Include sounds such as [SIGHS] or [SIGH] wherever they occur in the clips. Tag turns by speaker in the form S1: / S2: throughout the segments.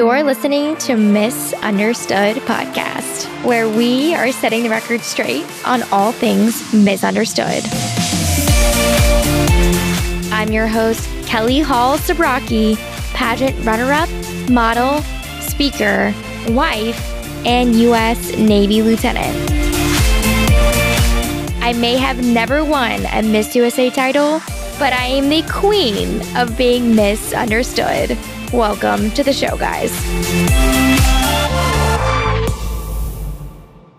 S1: You're listening to Misunderstood Podcast, where we are setting the record straight on all things misunderstood. I'm your host, Kelly Hall Sabraki, pageant runner up, model, speaker, wife, and U.S. Navy lieutenant. I may have never won a Miss USA title, but I am the queen of being misunderstood. Welcome to the show, guys.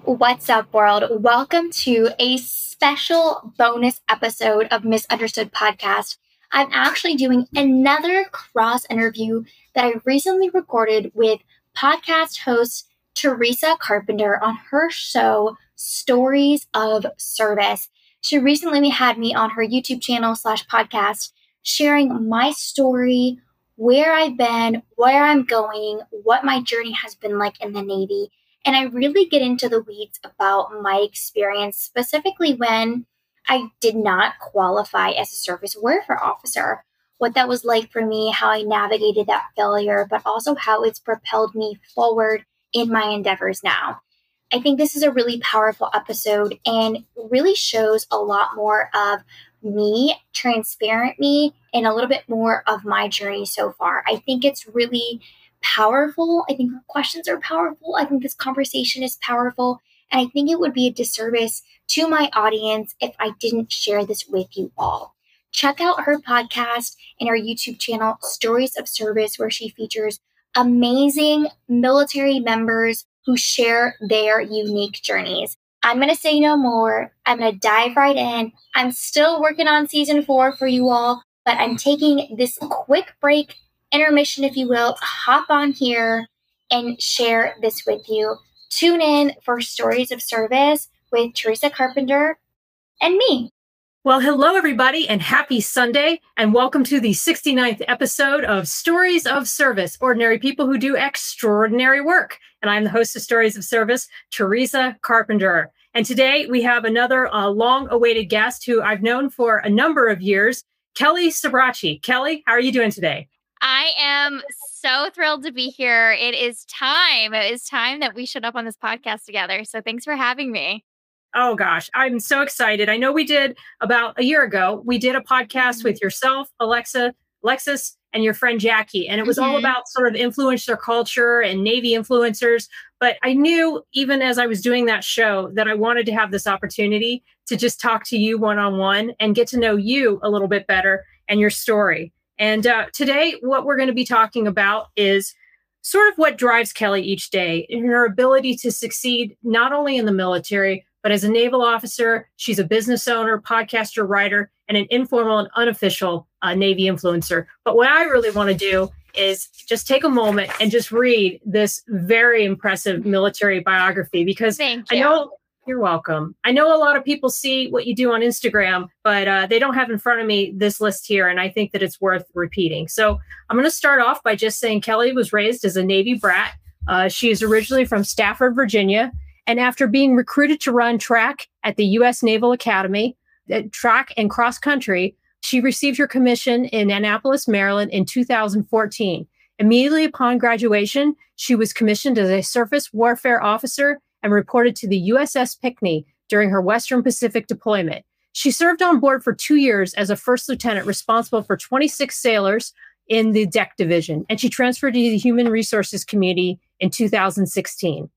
S1: What's up, world? Welcome to a special bonus episode of Misunderstood Podcast. I'm actually doing another cross interview that I recently recorded with podcast host Teresa Carpenter on her show, Stories of Service. She recently had me on her YouTube channel slash podcast sharing my story where I've been, where I'm going, what my journey has been like in the Navy. And I really get into the weeds about my experience, specifically when I did not qualify as a surface warfare officer. What that was like for me, how I navigated that failure, but also how it's propelled me forward in my endeavors now. I think this is a really powerful episode and really shows a lot more of me, transparent me, and a little bit more of my journey so far. I think it's really powerful. I think questions are powerful. I think this conversation is powerful. And I think it would be a disservice to my audience if I didn't share this with you all. Check out her podcast and her YouTube channel, Stories of Service, where she features amazing military members who share their unique journeys. I'm going to say no more. I'm going to dive right in. I'm still working on season four for you all, but I'm taking this quick break, intermission, if you will, to hop on here and share this with you. Tune in for Stories of Service with Teresa Carpenter and me.
S2: Well, hello, everybody, and happy Sunday, and welcome to the 69th episode of Stories of Service Ordinary People Who Do Extraordinary Work. And I'm the host of Stories of Service, Teresa Carpenter. And today we have another uh, long awaited guest who I've known for a number of years, Kelly Sabrachi. Kelly, how are you doing today?
S1: I am so thrilled to be here. It is time. It is time that we showed up on this podcast together. So thanks for having me.
S2: Oh gosh, I'm so excited. I know we did about a year ago, we did a podcast mm-hmm. with yourself, Alexa, Lexus, and your friend Jackie. And it was mm-hmm. all about sort of influencer culture and Navy influencers. But I knew even as I was doing that show that I wanted to have this opportunity to just talk to you one on one and get to know you a little bit better and your story. And uh, today, what we're going to be talking about is sort of what drives Kelly each day and her ability to succeed not only in the military, but as a naval officer, she's a business owner, podcaster, writer, and an informal and unofficial uh, Navy influencer. But what I really want to do is just take a moment and just read this very impressive military biography because I know you're welcome. I know a lot of people see what you do on Instagram, but uh, they don't have in front of me this list here. And I think that it's worth repeating. So I'm going to start off by just saying Kelly was raised as a Navy brat. Uh, she is originally from Stafford, Virginia. And after being recruited to run track at the U.S. Naval Academy, track and cross country, she received her commission in Annapolis, Maryland in 2014. Immediately upon graduation, she was commissioned as a surface warfare officer and reported to the USS Pinckney during her Western Pacific deployment. She served on board for two years as a first lieutenant responsible for 26 sailors in the deck division, and she transferred to the Human Resources Community in 2016.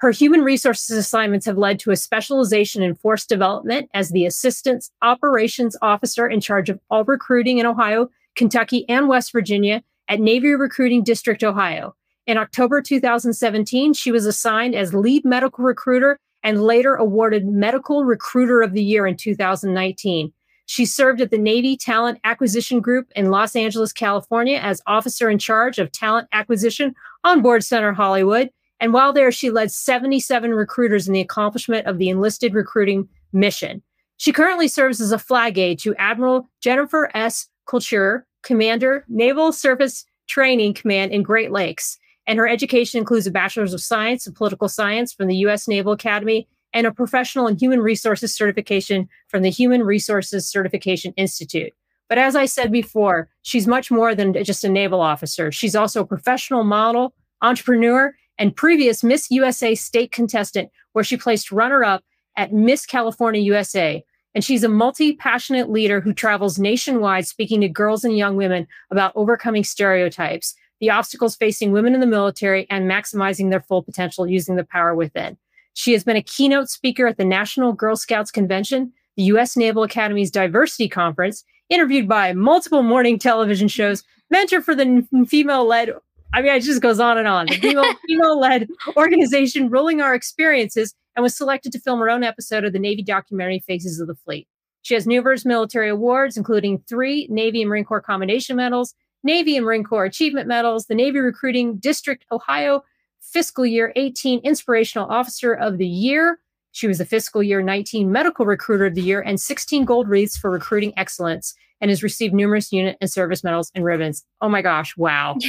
S2: Her human resources assignments have led to a specialization in force development as the Assistant Operations Officer in charge of all recruiting in Ohio, Kentucky, and West Virginia at Navy Recruiting District, Ohio. In October 2017, she was assigned as lead medical recruiter and later awarded Medical Recruiter of the Year in 2019. She served at the Navy Talent Acquisition Group in Los Angeles, California as officer in charge of talent acquisition on board Center Hollywood and while there, she led 77 recruiters in the accomplishment of the enlisted recruiting mission. She currently serves as a flag aide to Admiral Jennifer S. Couture, Commander, Naval Service Training Command in Great Lakes. And her education includes a Bachelor's of Science in Political Science from the U.S. Naval Academy and a Professional in Human Resources certification from the Human Resources Certification Institute. But as I said before, she's much more than just a naval officer. She's also a professional model, entrepreneur, and previous Miss USA state contestant, where she placed runner up at Miss California USA. And she's a multi passionate leader who travels nationwide speaking to girls and young women about overcoming stereotypes, the obstacles facing women in the military, and maximizing their full potential using the power within. She has been a keynote speaker at the National Girl Scouts Convention, the U.S. Naval Academy's Diversity Conference, interviewed by multiple morning television shows, mentor for the female led I mean, it just goes on and on. The female, [LAUGHS] female-led organization Rolling Our Experiences and was selected to film her own episode of the Navy documentary Faces of the Fleet. She has numerous military awards, including three Navy and Marine Corps Commendation Medals, Navy and Marine Corps Achievement Medals, the Navy Recruiting District Ohio Fiscal Year 18 Inspirational Officer of the Year. She was the Fiscal Year 19 Medical Recruiter of the Year and 16 gold wreaths for recruiting excellence and has received numerous unit and service medals and ribbons. Oh my gosh, wow. [LAUGHS]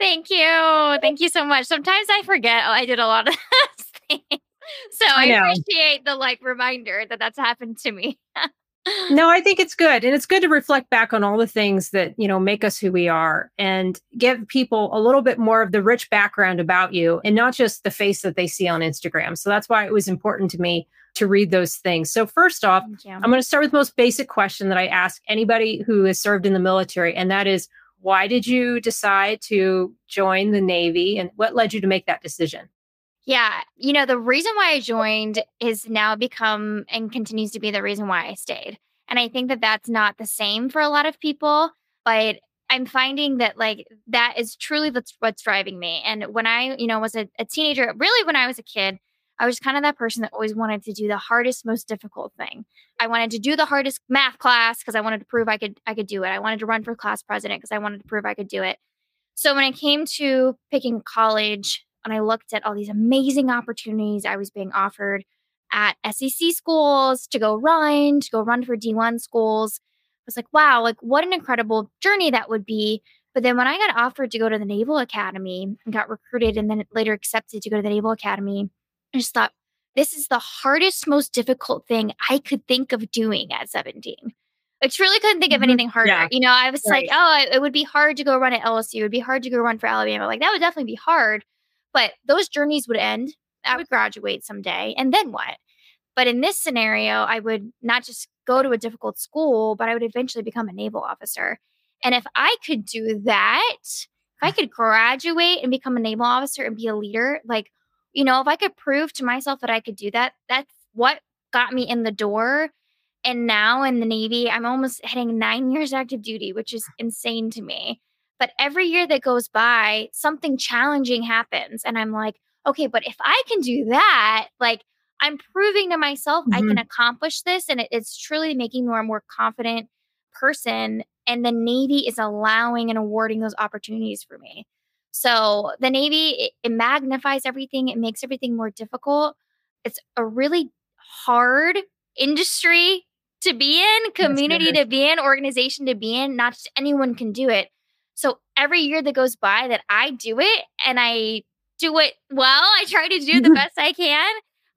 S1: Thank you. Thank you so much. Sometimes I forget oh, I did a lot of [LAUGHS] things. So I, I appreciate the like reminder that that's happened to me.
S2: no, I [LAUGHS] think it's good. And it's good to reflect back on all the things that, you know, make us who we are and give people a little bit more of the rich background about you and not just the face that they see on Instagram. So that's why it was important to me to read those things. So first off, I'm going to start with the most basic question that I ask anybody who has served in the military and that is why did you decide to join the Navy and what led you to make that decision?
S1: Yeah, you know, the reason why I joined is now become and continues to be the reason why I stayed. And I think that that's not the same for a lot of people, but I'm finding that like that is truly what's, what's driving me. And when I, you know, was a, a teenager, really when I was a kid, I was kind of that person that always wanted to do the hardest, most difficult thing. I wanted to do the hardest math class because I wanted to prove I could I could do it. I wanted to run for class president because I wanted to prove I could do it. So when I came to picking college and I looked at all these amazing opportunities I was being offered at SEC schools to go run, to go run for D1 schools, I was like, wow, like what an incredible journey that would be. But then when I got offered to go to the Naval Academy and got recruited and then later accepted to go to the Naval Academy, I just thought, this is the hardest, most difficult thing I could think of doing at 17. I truly couldn't think of mm-hmm. anything harder. Yeah. You know, I was right. like, oh, it would be hard to go run at LSU. It would be hard to go run for Alabama. Like, that would definitely be hard. But those journeys would end. I would graduate someday. And then what? But in this scenario, I would not just go to a difficult school, but I would eventually become a naval officer. And if I could do that, if I [SIGHS] could graduate and become a naval officer and be a leader, like, you know, if I could prove to myself that I could do that, that's what got me in the door. And now in the Navy, I'm almost hitting nine years active duty, which is insane to me. But every year that goes by, something challenging happens. And I'm like, okay, but if I can do that, like I'm proving to myself mm-hmm. I can mm-hmm. accomplish this. And it, it's truly making me a more confident person. And the Navy is allowing and awarding those opportunities for me. So the Navy, it, it magnifies everything, it makes everything more difficult. It's a really hard industry to be in, community to be in, organization to be in. Not just anyone can do it. So every year that goes by that I do it and I do it well, I try to do the [LAUGHS] best I can.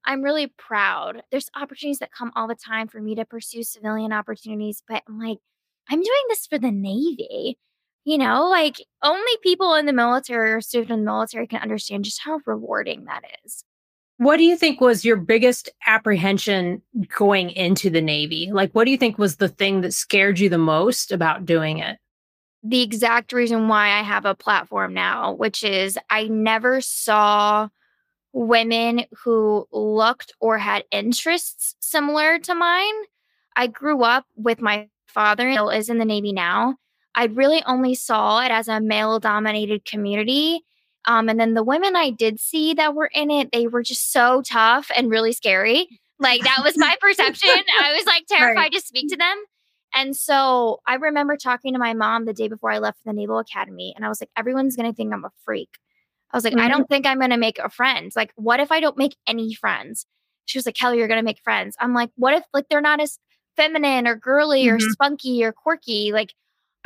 S1: I'm really proud. There's opportunities that come all the time for me to pursue civilian opportunities, but I'm like, I'm doing this for the Navy. You know, like only people in the military or students in the military can understand just how rewarding that is.
S2: What do you think was your biggest apprehension going into the Navy? Like, what do you think was the thing that scared you the most about doing it?
S1: The exact reason why I have a platform now, which is I never saw women who looked or had interests similar to mine. I grew up with my father, is in the Navy now, I really only saw it as a male dominated community. Um, and then the women I did see that were in it, they were just so tough and really scary. Like that was my perception. I was like [LAUGHS] terrified right. to speak to them. And so I remember talking to my mom the day before I left for the Naval Academy, and I was like, everyone's going to think I'm a freak. I was like, mm-hmm. I don't think I'm going to make a friend. Like, what if I don't make any friends? She was like, Kelly, you're going to make friends. I'm like, what if like they're not as feminine or girly mm-hmm. or spunky or quirky? Like,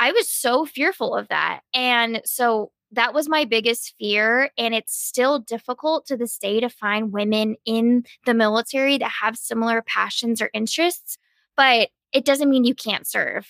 S1: I was so fearful of that. And so that was my biggest fear. And it's still difficult to this day to find women in the military that have similar passions or interests, but it doesn't mean you can't serve.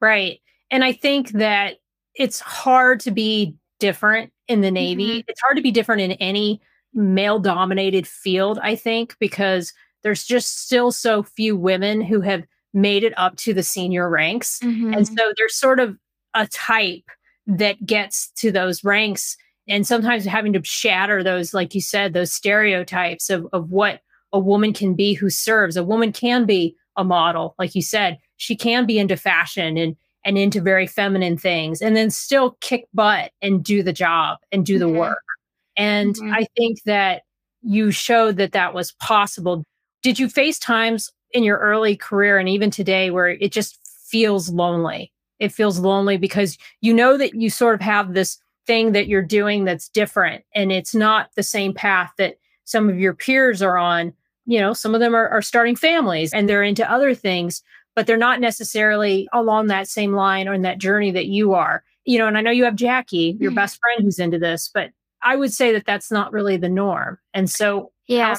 S2: Right. And I think that it's hard to be different in the Navy. Mm-hmm. It's hard to be different in any male dominated field, I think, because there's just still so few women who have made it up to the senior ranks. Mm-hmm. And so there's sort of a type that gets to those ranks and sometimes having to shatter those like you said those stereotypes of, of what a woman can be who serves a woman can be a model like you said she can be into fashion and and into very feminine things and then still kick butt and do the job and do the mm-hmm. work and mm-hmm. i think that you showed that that was possible did you face times in your early career and even today where it just feels lonely. It feels lonely because you know that you sort of have this thing that you're doing that's different and it's not the same path that some of your peers are on. You know some of them are, are starting families and they're into other things but they're not necessarily along that same line or in that journey that you are. You know and i know you have jackie your mm-hmm. best friend who's into this but i would say that that's not really the norm. And so
S1: yeah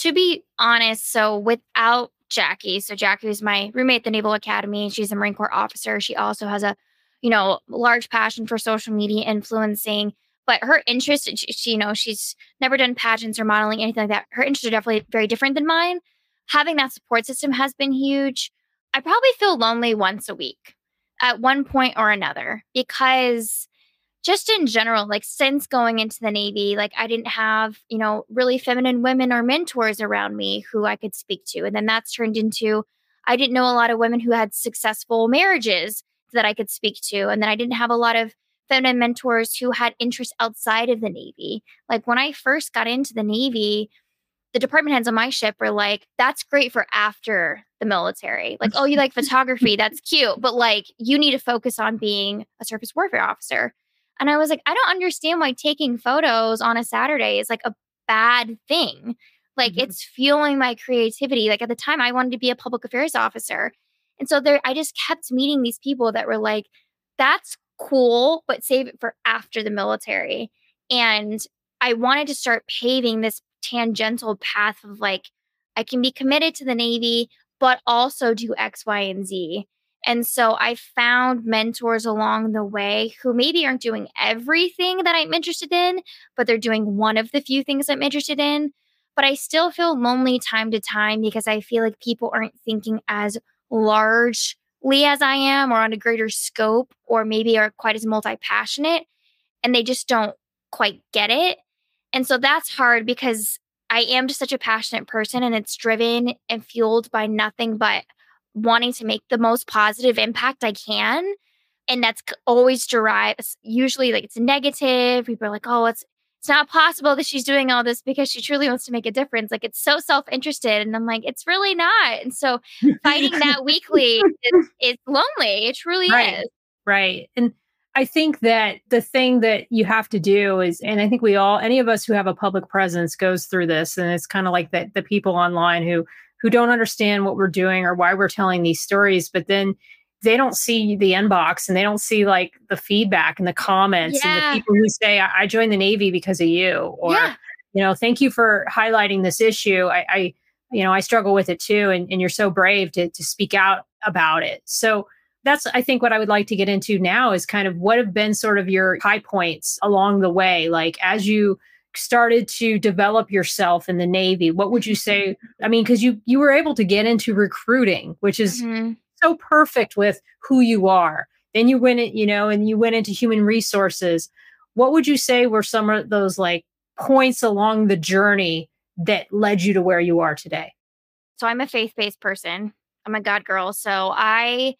S1: to be honest so without jackie so jackie was my roommate at the naval academy she's a marine corps officer she also has a you know, large passion for social media influencing. But her interest, she, you know, she's never done pageants or modeling, anything like that. Her interests are definitely very different than mine. Having that support system has been huge. I probably feel lonely once a week at one point or another because just in general, like since going into the Navy, like I didn't have, you know, really feminine women or mentors around me who I could speak to. And then that's turned into I didn't know a lot of women who had successful marriages that I could speak to. And then I didn't have a lot of feminine mentors who had interests outside of the Navy. Like when I first got into the Navy, the department heads on my ship were like, that's great for after the military. Like, oh, you like [LAUGHS] photography? That's cute. But like, you need to focus on being a surface warfare officer. And I was like, I don't understand why taking photos on a Saturday is like a bad thing. Like, mm-hmm. it's fueling my creativity. Like, at the time, I wanted to be a public affairs officer. And so there, I just kept meeting these people that were like, that's cool, but save it for after the military. And I wanted to start paving this tangential path of like, I can be committed to the Navy, but also do X, Y, and Z. And so I found mentors along the way who maybe aren't doing everything that I'm interested in, but they're doing one of the few things I'm interested in. But I still feel lonely time to time because I feel like people aren't thinking as largely as I am or on a greater scope or maybe are quite as multi passionate and they just don't quite get it. And so that's hard because I am just such a passionate person and it's driven and fueled by nothing but wanting to make the most positive impact I can. And that's always derived, usually like it's negative. People are like, oh, it's it's not possible that she's doing all this because she truly wants to make a difference. Like it's so self-interested. And I'm like, it's really not. And so fighting that weekly is, [LAUGHS] is, lonely. It truly
S2: right.
S1: is.
S2: Right. And I think that the thing that you have to do is, and I think we all, any of us who have a public presence goes through this. And it's kind of like that the people online who who don't understand what we're doing or why we're telling these stories, but then they don't see the inbox and they don't see like the feedback and the comments yeah. and the people who say I, I, joined the navy because of you or yeah. you know thank you for highlighting this issue I, I you know i struggle with it too and, and you're so brave to, to speak out about it so that's i think what i would like to get into now is kind of what have been sort of your high points along the way like as you started to develop yourself in the navy what would you say i mean because you you were able to get into recruiting which is mm-hmm so perfect with who you are. Then you went it, you know, and you went into human resources. What would you say were some of those like points along the journey that led you to where you are today?
S1: So I'm a faith-based person. I'm a God girl. So I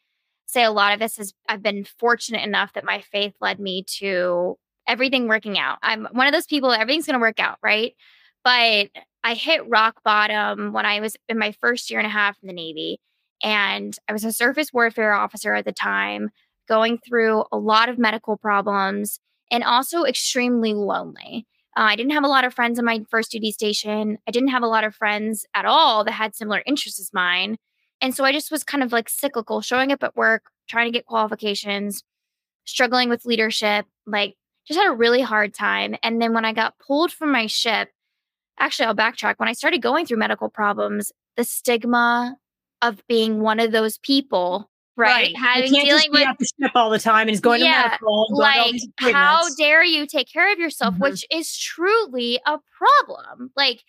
S1: say a lot of this is I've been fortunate enough that my faith led me to everything working out. I'm one of those people, everything's going to work out, right? But I hit rock bottom when I was in my first year and a half in the Navy. And I was a surface warfare officer at the time, going through a lot of medical problems and also extremely lonely. Uh, I didn't have a lot of friends in my first duty station. I didn't have a lot of friends at all that had similar interests as mine. And so I just was kind of like cyclical, showing up at work, trying to get qualifications, struggling with leadership, like just had a really hard time. And then when I got pulled from my ship, actually, I'll backtrack. When I started going through medical problems, the stigma of being one of those people right?
S2: Having dealing with the ship all the time and is going yeah, to medical.
S1: like, how dare you take care of yourself? Mm-hmm. Which is truly a problem. Like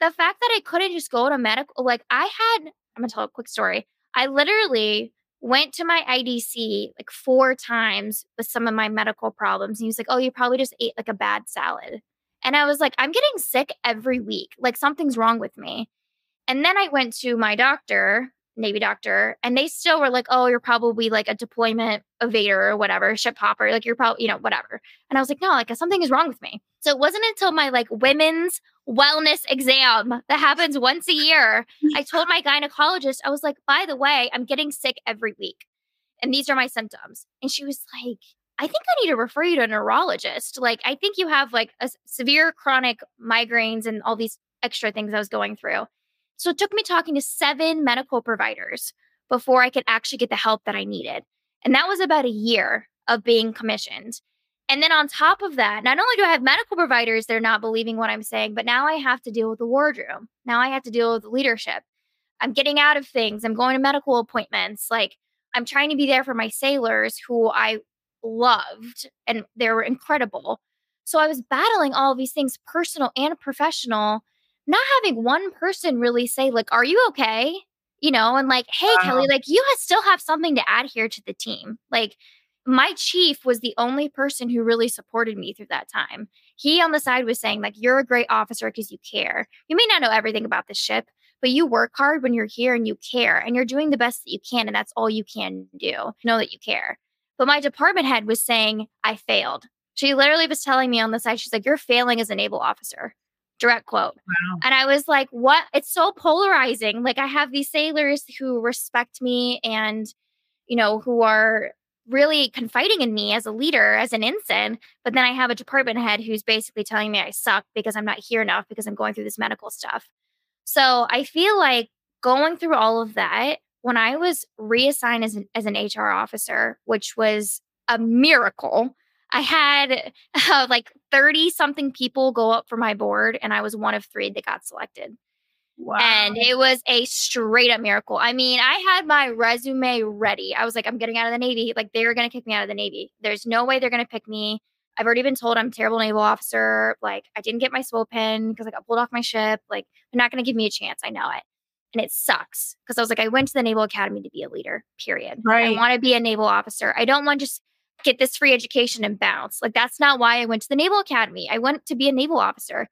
S1: the fact that I couldn't just go to medical. Like I had. I'm gonna tell a quick story. I literally went to my IDC like four times with some of my medical problems. And he was like, Oh, you probably just ate like a bad salad. And I was like, I'm getting sick every week. Like something's wrong with me. And then I went to my doctor, Navy doctor, and they still were like, oh, you're probably like a deployment evader or whatever, ship hopper. Like you're probably, you know, whatever. And I was like, no, like something is wrong with me. So it wasn't until my like women's wellness exam that happens once a year. I told my gynecologist, I was like, by the way, I'm getting sick every week. And these are my symptoms. And she was like, I think I need to refer you to a neurologist. Like, I think you have like a severe chronic migraines and all these extra things I was going through. So it took me talking to seven medical providers before I could actually get the help that I needed. And that was about a year of being commissioned. And then on top of that, not only do I have medical providers that are not believing what I'm saying, but now I have to deal with the wardroom. Now I have to deal with the leadership. I'm getting out of things. I'm going to medical appointments. Like I'm trying to be there for my sailors who I loved and they were incredible. So I was battling all these things, personal and professional, not having one person really say, like, are you okay? You know, and like, hey, wow. Kelly, like you still have something to add here to the team. Like, my chief was the only person who really supported me through that time. He on the side was saying, like, you're a great officer because you care. You may not know everything about the ship, but you work hard when you're here and you care and you're doing the best that you can. And that's all you can do. Know that you care. But my department head was saying, I failed. She literally was telling me on the side, she's like, You're failing as a naval officer. Direct quote. Wow. And I was like, What? It's so polarizing. Like, I have these sailors who respect me and, you know, who are really confiding in me as a leader, as an ensign. But then I have a department head who's basically telling me I suck because I'm not here enough because I'm going through this medical stuff. So I feel like going through all of that when I was reassigned as an, as an HR officer, which was a miracle, I had [LAUGHS] uh, like 30 something people go up for my board, and I was one of three that got selected. Wow. And it was a straight up miracle. I mean, I had my resume ready. I was like, I'm getting out of the Navy. Like, they're going to kick me out of the Navy. There's no way they're going to pick me. I've already been told I'm a terrible naval officer. Like, I didn't get my SWO pin because I got pulled off my ship. Like, they're not going to give me a chance. I know it and it sucks because I was like, I went to the Naval Academy to be a leader, period. Right. I want to be a naval officer. I don't want to just get this free education and bounce. Like, that's not why I went to the Naval Academy. I went to be a naval officer.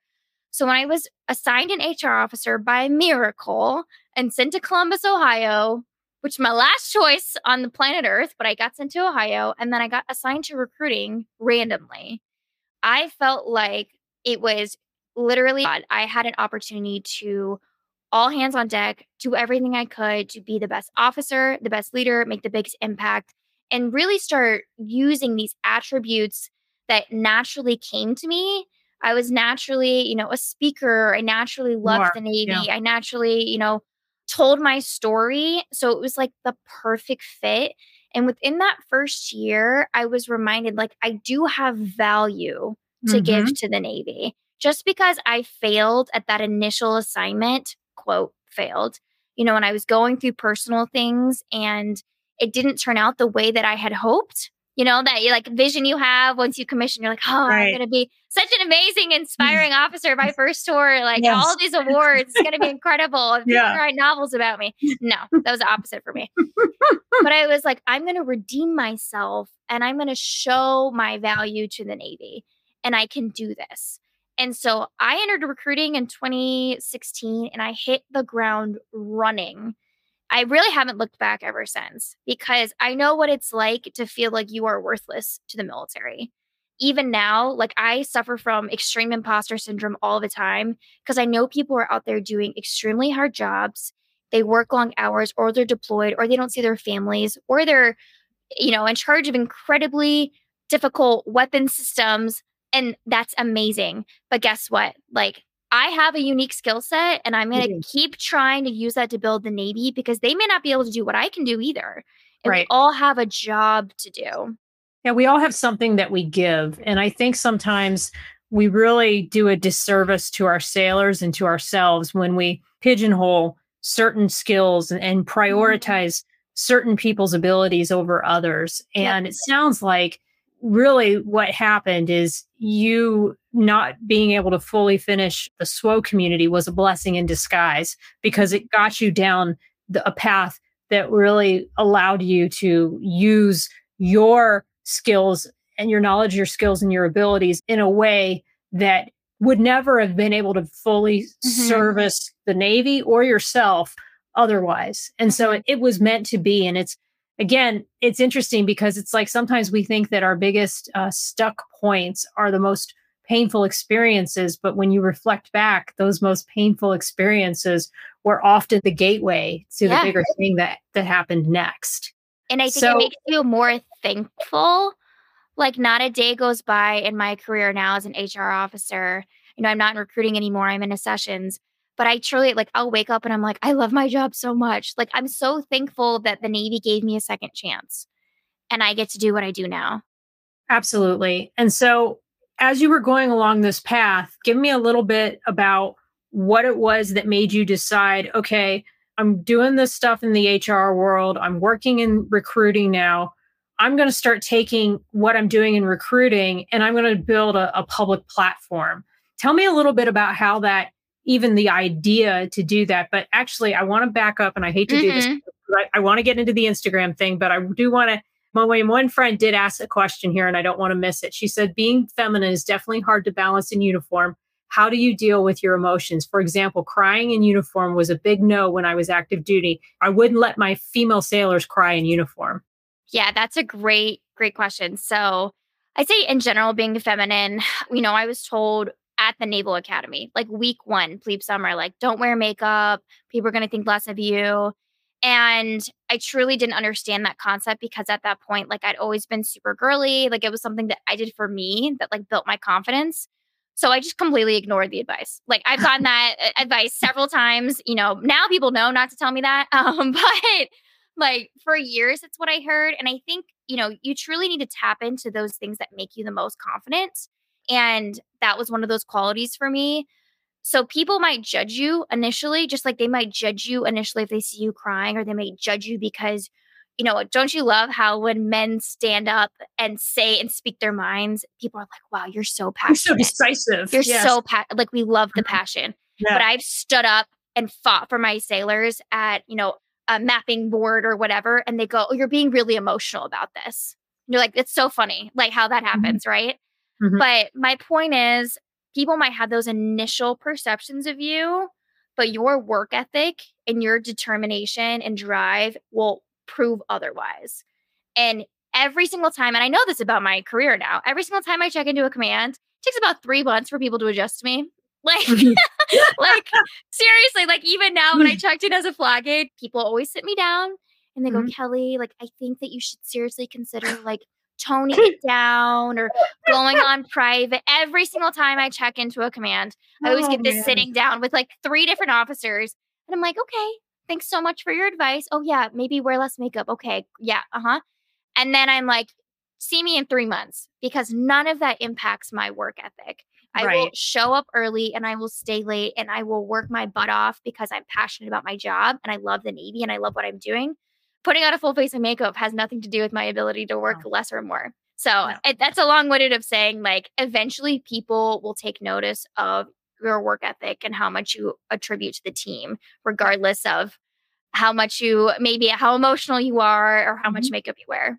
S1: So when I was assigned an HR officer by miracle and sent to Columbus, Ohio, which my last choice on the planet Earth, but I got sent to Ohio and then I got assigned to recruiting randomly. I felt like it was literally I had an opportunity to all hands on deck, do everything I could to be the best officer, the best leader, make the biggest impact, and really start using these attributes that naturally came to me. I was naturally, you know, a speaker. I naturally loved the Navy. Yeah. I naturally, you know, told my story. So it was like the perfect fit. And within that first year, I was reminded like I do have value to mm-hmm. give to the Navy. Just because I failed at that initial assignment quote failed. You know, when I was going through personal things and it didn't turn out the way that I had hoped. You know, that you like vision you have once you commission, you're like, oh, right. I'm going to be such an amazing, mm. inspiring officer my first tour. Like yes. all these awards, it's going to be incredible. [LAUGHS] Yeah. write novels about me. No, [LAUGHS] that was the opposite for me. [LAUGHS] but I was like, I'm going to redeem myself and I'm going to show my value to the Navy and I can do this. And so I entered recruiting in 2016 and I hit the ground running. I really haven't looked back ever since because I know what it's like to feel like you are worthless to the military. Even now, like I suffer from extreme imposter syndrome all the time because I know people are out there doing extremely hard jobs. They work long hours or they're deployed or they don't see their families or they're, you know, in charge of incredibly difficult weapon systems and that's amazing. But guess what? Like, I have a unique skill set and I'm going to mm-hmm. keep trying to use that to build the Navy because they may not be able to do what I can do either. And right. we all have a job to do.
S2: Yeah, we all have something that we give. And I think sometimes we really do a disservice to our sailors and to ourselves when we pigeonhole certain skills and, and mm-hmm. prioritize certain people's abilities over others. And yep. it sounds like really what happened is you not being able to fully finish the SWO community was a blessing in disguise because it got you down the, a path that really allowed you to use your skills and your knowledge, your skills, and your abilities in a way that would never have been able to fully mm-hmm. service the Navy or yourself otherwise. And so it, it was meant to be. And it's, again, it's interesting because it's like sometimes we think that our biggest uh, stuck points are the most painful experiences. But when you reflect back, those most painful experiences were often the gateway to yeah. the bigger thing that, that happened next.
S1: And I think so, it makes you more thankful. Like, not a day goes by in my career now as an HR officer. You know, I'm not in recruiting anymore, I'm in accessions but I truly like I'll wake up and I'm like, I love my job so much. Like I'm so thankful that the Navy gave me a second chance and I get to do what I do now.
S2: Absolutely. And so as you were going along this path, give me a little bit about what it was that made you decide, okay, I'm doing this stuff in the HR world. I'm working in recruiting now. I'm going to start taking what I'm doing in recruiting and I'm going to build a, a public platform. Tell me a little bit about how that even the idea to do that. But actually, I want to back up and I hate to mm-hmm. do this. Mm-hmm. I, I want to get into the Instagram thing, but I do want to. My one friend did ask a question here and I don't want to miss it. She said, Being feminine is definitely hard to balance in uniform. How do you deal with your emotions? For example, crying in uniform was a big no when I was active duty. I wouldn't let my female sailors cry in uniform.
S1: Yeah, that's a great, great question. So I'd say in general, being feminine, you know, I was told at the Naval Academy, like week one, plebe summer, like don't wear makeup. People are going to think less of you. And I truly didn't understand that concept because at that point, like I'd always been super girly. Like it was something that I did for me that like built my confidence. So I just completely ignored the advice. Like I've gotten [LAUGHS] that advice several times. You know, now people know not to tell me that. [LAUGHS] Um, but like for years, it's what I heard. And I think, you know, you truly need to tap into those things that make you the most confident and that was one of those qualities for me. So people might judge you initially, just like they might judge you initially if they see you crying, or they may judge you because, you know, don't you love how when men stand up and say and speak their minds, people are like, wow, you're so passionate.
S2: You're so decisive.
S1: You're yes. so pa- like we love the mm-hmm. passion. Yeah. But I've stood up and fought for my sailors at, you know, a mapping board or whatever, and they go, Oh, you're being really emotional about this. And you're like, it's so funny, like how that mm-hmm. happens, mm-hmm. right? Mm-hmm. But my point is, people might have those initial perceptions of you, but your work ethic and your determination and drive will prove otherwise. And every single time, and I know this about my career now, every single time I check into a command, it takes about three months for people to adjust to me. [LAUGHS] Like, mm-hmm. [LAUGHS] like seriously, like even now when I checked in as a flag aide, people always sit me down and they mm-hmm. go, Kelly, like I think that you should seriously consider like toning it [LAUGHS] down or going on private. Every single time I check into a command, I always oh, get this man. sitting down with like three different officers. And I'm like, okay, thanks so much for your advice. Oh, yeah, maybe wear less makeup. Okay. Yeah. Uh huh. And then I'm like, see me in three months because none of that impacts my work ethic. I right. will show up early and I will stay late and I will work my butt off because I'm passionate about my job and I love the Navy and I love what I'm doing putting on a full face of makeup has nothing to do with my ability to work no. less or more. So no. it, that's a long winded of saying like eventually people will take notice of your work ethic and how much you attribute to the team, regardless of how much you maybe how emotional you are or how mm-hmm. much makeup you wear.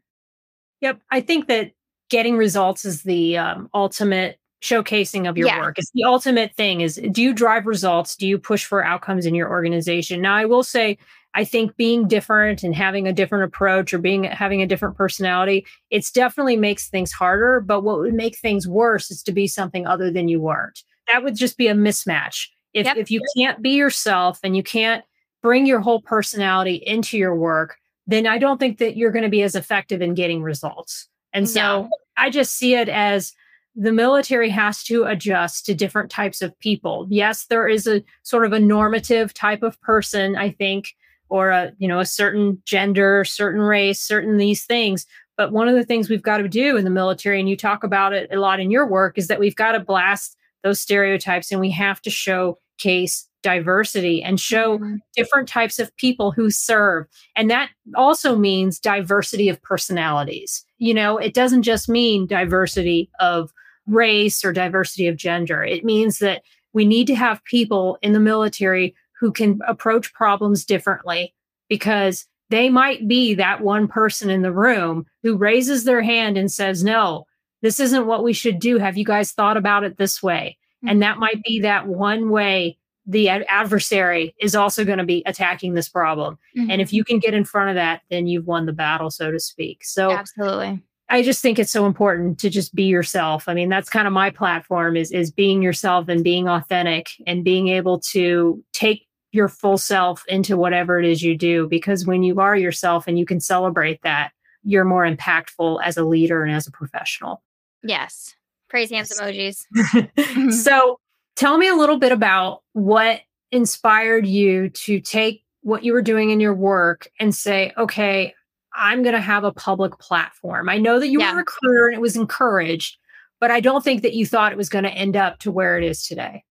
S2: Yep. I think that getting results is the um, ultimate showcasing of your yeah. work. It's the ultimate thing is do you drive results? Do you push for outcomes in your organization? Now I will say I think being different and having a different approach or being having a different personality, it's definitely makes things harder. But what would make things worse is to be something other than you weren't. That would just be a mismatch. If yep. if you can't be yourself and you can't bring your whole personality into your work, then I don't think that you're going to be as effective in getting results. And so no. I just see it as the military has to adjust to different types of people. Yes, there is a sort of a normative type of person, I think, or a you know a certain gender certain race certain these things but one of the things we've got to do in the military and you talk about it a lot in your work is that we've got to blast those stereotypes and we have to showcase diversity and show mm-hmm. different types of people who serve. And that also means diversity of personalities. You know, it doesn't just mean diversity of race or diversity of gender. It means that we need to have people in the military who can approach problems differently because they might be that one person in the room who raises their hand and says, No, this isn't what we should do. Have you guys thought about it this way? Mm-hmm. And that might be that one way the adversary is also going to be attacking this problem. Mm-hmm. And if you can get in front of that, then you've won the battle, so to speak. So,
S1: absolutely.
S2: I just think it's so important to just be yourself. I mean, that's kind of my platform is is being yourself and being authentic and being able to take your full self into whatever it is you do because when you are yourself and you can celebrate that, you're more impactful as a leader and as a professional.
S1: Yes. Praise hands emojis. [LAUGHS] Mm-hmm.
S2: so, tell me a little bit about what inspired you to take what you were doing in your work and say, okay, I'm going to have a public platform. I know that you yeah. were a recruiter and it was encouraged, but I don't think that you thought it was going to end up to where it is today.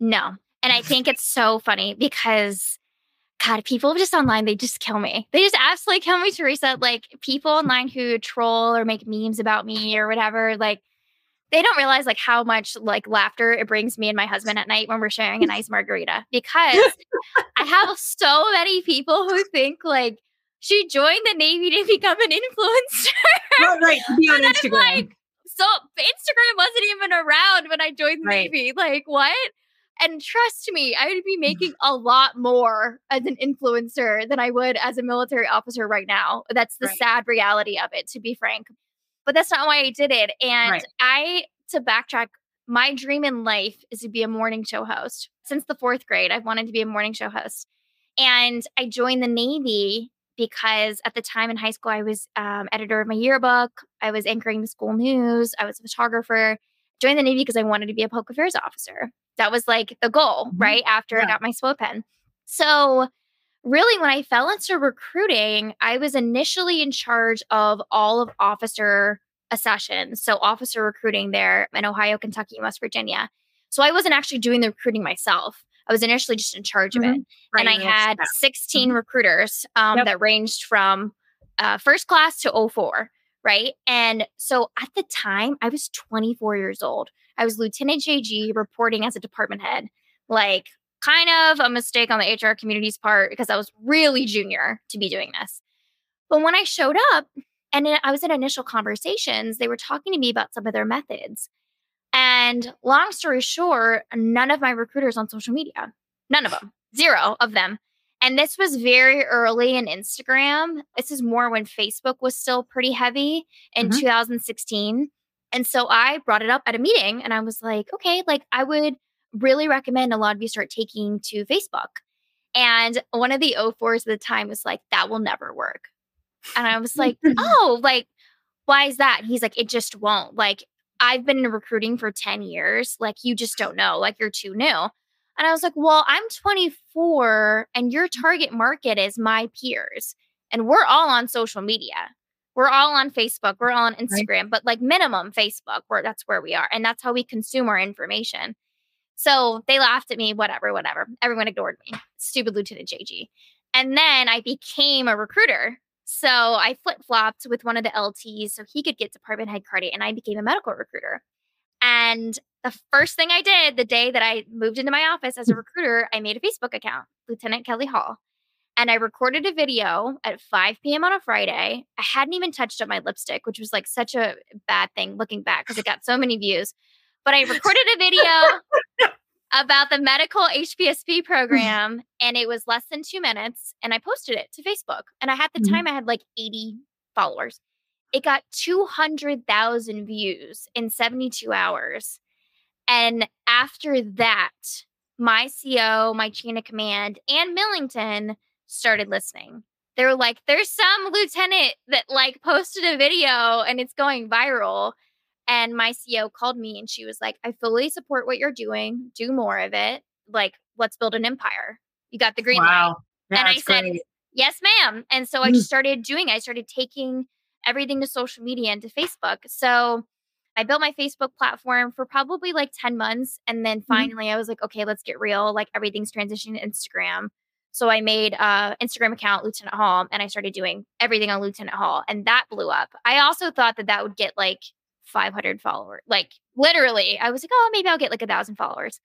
S1: No. And I think it's so funny because God, people just online, they just kill me. They just absolutely kill me, Teresa. Like people online who troll or make memes about me or whatever, like they don't realize like how much like laughter it brings me and my husband at night when we're sharing a nice margarita because I have so many people who think like she joined the Navy to become an influencer.
S2: Right, right. To be [LAUGHS] on Instagram.
S1: Like, so Instagram wasn't even around when I joined the right. Navy. Like, what? And trust me, I would be [LAUGHS] making a lot more as an influencer than I would as a military officer right now. That's the right. sad reality of it, to be frank. But that's not why I did it. And right. I, to backtrack, my dream in life is to be a morning show host. Since the fourth grade, I've wanted to be a morning show host. And I joined the Navy because at the time in high school, I was um, editor of my yearbook. I was anchoring the school news. I was a photographer. Joined the Navy because I wanted to be a public affairs officer. That was like the goal, mm-hmm. right? After yeah. I got my SWO pin. So, really, when I fell into recruiting, I was initially in charge of all of officer accessions. So, officer recruiting there in Ohio, Kentucky, and West Virginia. So, I wasn't actually doing the recruiting myself. I was initially just in charge mm-hmm. of it. Right. And I had 16 mm-hmm. recruiters um, yep. that ranged from uh, first class to O4. Right. And so at the time, I was 24 years old. I was Lieutenant JG reporting as a department head. Like, kind of a mistake on the HR community's part because I was really junior to be doing this. But when I showed up and I was in initial conversations, they were talking to me about some of their methods. And long story short, none of my recruiters on social media, none of them, zero of them. And this was very early in Instagram. This is more when Facebook was still pretty heavy in mm-hmm. 2016. And so I brought it up at a meeting and I was like, okay, like I would really recommend a lot of you start taking to Facebook. And one of the O4s at the time was like, that will never work. And I was like, [LAUGHS] oh, like, why is that? he's like, it just won't. Like, I've been in recruiting for 10 years. Like, you just don't know. Like, you're too new. And I was like, well, I'm 24 and your target market is my peers. And we're all on social media. We're all on Facebook. We're all on Instagram, right. but like minimum Facebook, where that's where we are. And that's how we consume our information. So they laughed at me, whatever, whatever. Everyone ignored me. Stupid Lieutenant JG. And then I became a recruiter so I flip flopped with one of the LTs so he could get department head credit, and I became a medical recruiter. And the first thing I did the day that I moved into my office as a mm. recruiter, I made a Facebook account, Lieutenant Kelly Hall. And I recorded a video at 5 p.m. on a Friday. I hadn't even touched up my lipstick, which was like such a bad thing looking back because it got so many views. But I [LAUGHS] recorded a video about the medical HPSP [LAUGHS] program and it was less than two minutes and I posted it to Facebook. And I had the mm-hmm. time I had like 80 followers. It got 200,000 views in 72 hours. And after that, my CO, my chain of command, and Millington started listening. They were like, there's some lieutenant that like posted a video and it's going viral. And my CEO called me and she was like, I fully support what you're doing. Do more of it. Like, let's build an empire. You got the green wow. light. Yeah, and I said, great. Yes, ma'am. And so I just mm. started doing, I started taking everything to social media and to Facebook. So I built my Facebook platform for probably like 10 months. And then finally mm-hmm. I was like, okay, let's get real. Like everything's transitioning to Instagram. So I made a Instagram account, Lieutenant Hall, and I started doing everything on Lieutenant Hall, and that blew up. I also thought that that would get like 500 followers, like literally. I was like, oh, maybe I'll get like a thousand followers.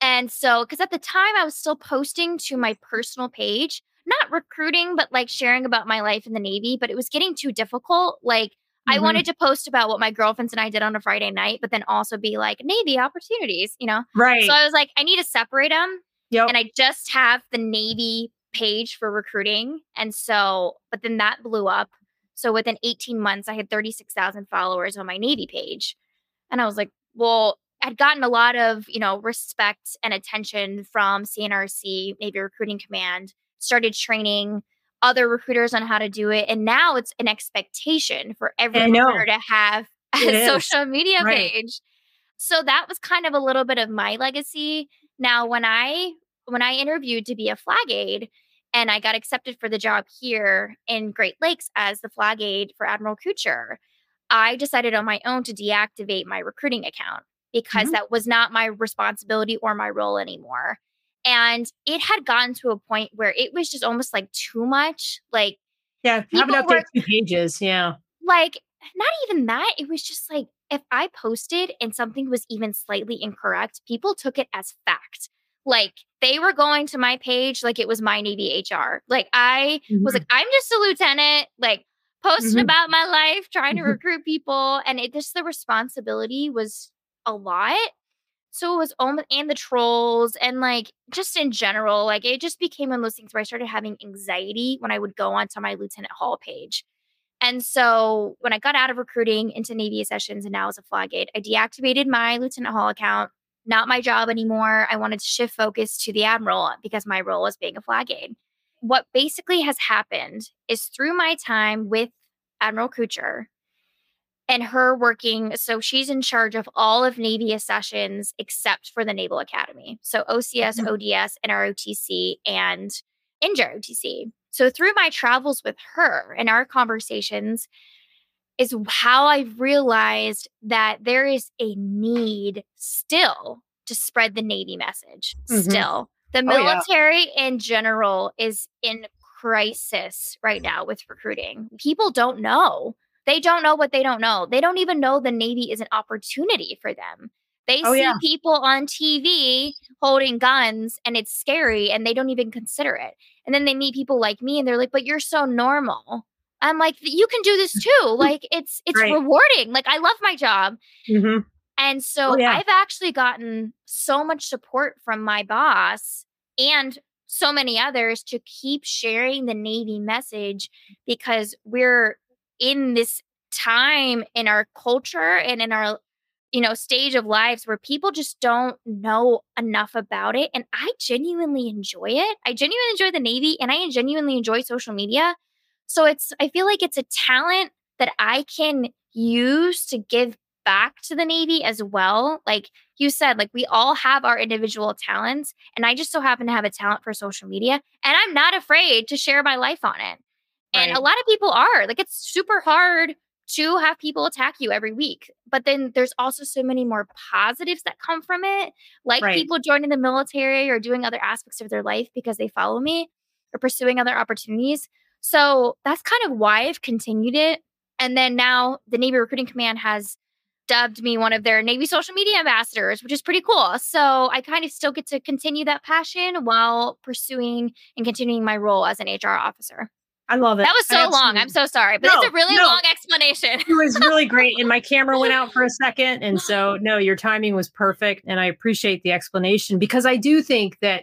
S1: And so, because at the time I was still posting to my personal page, not recruiting, but like sharing about my life in the Navy, but it was getting too difficult. Like mm-hmm. I wanted to post about what my girlfriends and I did on a Friday night, but then also be like Navy opportunities, you know?
S2: Right.
S1: So I was like, I need to separate them
S2: Yep.
S1: And I just have the Navy page for recruiting. And so, but then that blew up. So within 18 months, I had 36,000 followers on my Navy page. And I was like, well, I'd gotten a lot of, you know, respect and attention from CNRC, Navy Recruiting Command, started training other recruiters on how to do it. And now it's an expectation for every recruiter to have [LAUGHS] a social media right. page. So that was kind of a little bit of my legacy. Now, when I when I interviewed to be a flag aide and I got accepted for the job here in Great Lakes as the flag aide for Admiral Couture, I decided on my own to deactivate my recruiting account because mm-hmm. that was not my responsibility or my role anymore. And it had gotten to a point where it was just almost like too much. Like,
S2: yeah, having update two pages. Yeah.
S1: Like, not even that. It was just like if I posted and something was even slightly incorrect, people took it as fact. Like they were going to my page like it was my Navy HR. Like I mm-hmm. was like, I'm just a lieutenant, like posting mm-hmm. about my life, trying to mm-hmm. recruit people. And it just the responsibility was a lot. So it was almost and the trolls and like just in general, like it just became one of those things where I started having anxiety when I would go onto my Lieutenant Hall page. And so when I got out of recruiting into Navy accessions and now as a flag aide, I deactivated my Lieutenant Hall account not my job anymore. I wanted to shift focus to the Admiral because my role was being a flag aide. What basically has happened is through my time with Admiral Couture and her working, so she's in charge of all of Navy accessions except for the Naval Academy. So OCS, mm-hmm. ODS, NROTC, and NJROTC. So through my travels with her and our conversations, is how I've realized that there is a need still to spread the Navy message. Mm-hmm. Still, the military oh, yeah. in general is in crisis right now with recruiting. People don't know. They don't know what they don't know. They don't even know the Navy is an opportunity for them. They oh, see yeah. people on TV holding guns and it's scary and they don't even consider it. And then they meet people like me and they're like, but you're so normal. I'm like, you can do this [LAUGHS] too. Like it's it's right. rewarding. Like I love my job. Mm-hmm. And so oh, yeah. I've actually gotten so much support from my boss and so many others to keep sharing the Navy message because we're in this time in our culture and in our you know stage of lives where people just don't know enough about it and I genuinely enjoy it. I genuinely enjoy the Navy and I genuinely enjoy social media so it's, I feel like it's a talent that I can use to give back to the Navy as well. Like you said, like we all have our individual talents. And I just so happen to have a talent for social media. And I'm not afraid to share my life on it. And right. a lot of people are. Like it's super hard to have people attack you every week. But then there's also so many more positives that come from it, like right. people joining the military or doing other aspects of their life because they follow me or pursuing other opportunities. So that's kind of why I've continued it. And then now the Navy Recruiting Command has dubbed me one of their Navy social media ambassadors, which is pretty cool. So I kind of still get to continue that passion while pursuing and continuing my role as an HR officer.
S2: I love it.
S1: That was so long. I'm so sorry, but no, it's a really no. long explanation.
S2: it was really [LAUGHS] great. And my camera went out for a second. And [LAUGHS] so, no, your timing was perfect. And I appreciate the explanation because I do think that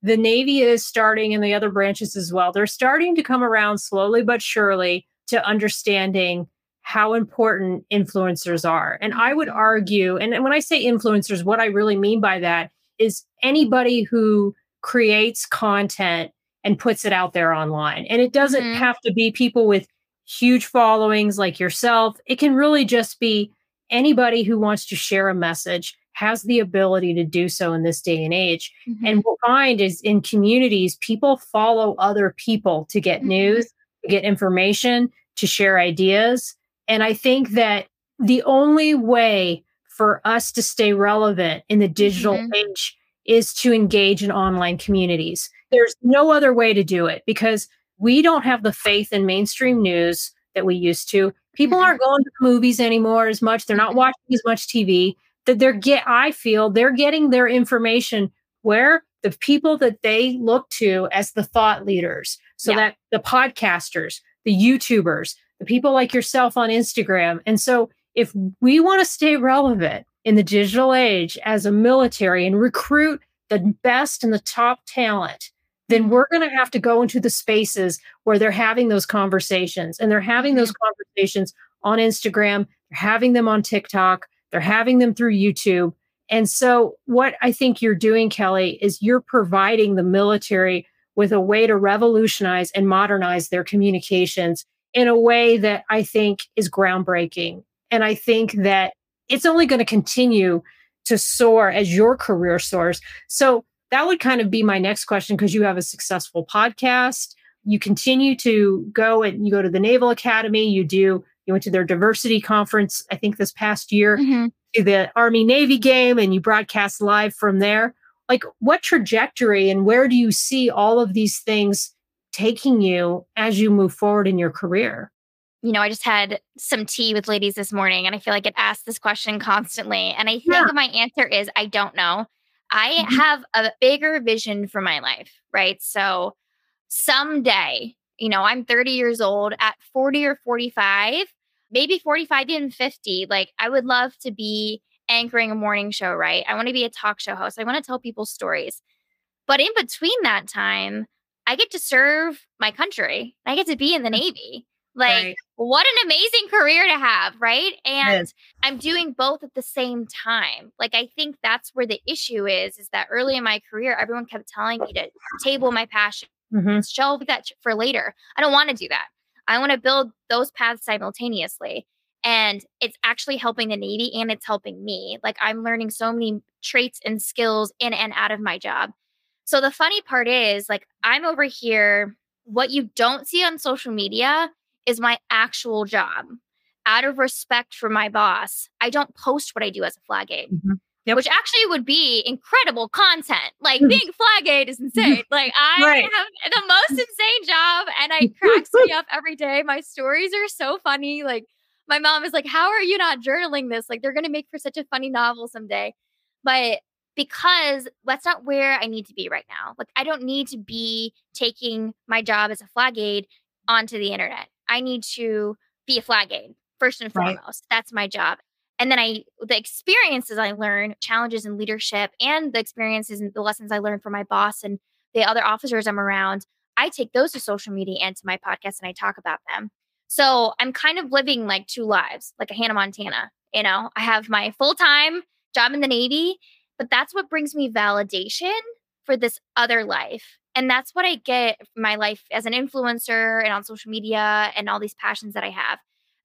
S2: the Navy is starting and the other branches as well. They're starting to come around slowly but surely to understanding how important influencers are. And I would argue, and when I say influencers, what I really mean by that is anybody who creates content and puts it out there online. And it doesn't mm-hmm. have to be people with huge followings like yourself. It can really just be anybody who wants to share a message has the ability to do so in this day and age. Mm-hmm. And what we find is in communities, people follow other people to get mm-hmm. news, to get information, to share ideas. And I think that the only way for us to stay relevant in the digital
S1: Mhm.
S2: age is to engage in online communities. There's no other way to do it because we don't have the faith in mainstream news that we used to. People
S1: Mhm.
S2: aren't going to the movies anymore as much. They're not
S1: Mhm.
S2: watching as much TV. That they're get I feel they're getting their information where the people that they look to as the thought leaders. So
S1: Yeah.
S2: that the podcasters, the YouTubers, the people like yourself on Instagram. And so if we want to stay relevant in the digital age as a military and recruit the best and the top talent, then mm-hmm. we're going to have to go into the spaces where they're having those conversations and they're having those mm-hmm. conversations on Instagram, they're having them on TikTok, they're having them through YouTube. And so, what I think you're doing, Kelly, is you're providing the military with a way to revolutionize and modernize their communications in a way that I think is groundbreaking. And I think that it's only going to continue to soar as your career soars. So, that would kind of be my next question because you have a successful podcast. You continue to go and you go to the Naval Academy, you do you went to their diversity conference, I think this past year,
S1: Mhm.
S2: to the Army Navy game, and you broadcast live from there. Like, what trajectory and where do you see all of these things taking you as you move forward in your career?
S1: you know, I just had some tea with ladies this morning and I feel like it asked this question constantly. And I think
S2: Yeah.
S1: my answer is I don't know. I
S2: Mhm.
S1: have a bigger vision for my life, right? So someday, you know, I'm 30 years old at 40 or 45, maybe 45, even 50. Like, I would love to be anchoring a morning show, right? I want to be a talk show host. I want to tell people stories. But in between that time, I get to serve my country. I get to be in the Navy. Like,
S2: Right.
S1: what an amazing career to have, right? And
S2: is.
S1: I'm doing both at the same time. Like, I think that's where the issue is, is that early in my career, everyone kept telling me to table my passion,
S2: Mhm.
S1: shelve that for later. I don't want to do that. I want to build those paths simultaneously. And it's actually helping the Navy and it's helping me. Like, I'm learning so many traits and skills in and out of my job. So, the funny part is, like, I'm over here. What you don't see on social media is my actual job. Out of respect for my boss, I don't post what I do as a flag aide,
S2: Mhm. Yep.
S1: which actually would be incredible content. Like
S2: Mhm.
S1: being flag aide is insane. Like I
S2: Right.
S1: have the most insane job and it [LAUGHS] cracks me up every day. My stories are so funny. Like my mom is like, How are you not journaling this? Like they're gonna make for such a funny novel someday. But because that's not where I need to be right now. Like I don't need to be taking my job as a flag aide onto the internet. I need to be a flag aide first and
S2: Right.
S1: foremost. That's my job. And then I the experiences I learn, challenges in leadership and the experiences and the lessons I learned from my boss and the other officers I'm around, I take those to social media and to my podcast and I talk about them. So I'm kind of living like two lives, like a Hannah Montana. You know, I have my full-time job in the Navy, but that's what brings me validation for this other life. And that's what I get my life as an influencer and on social media and all these passions that I have.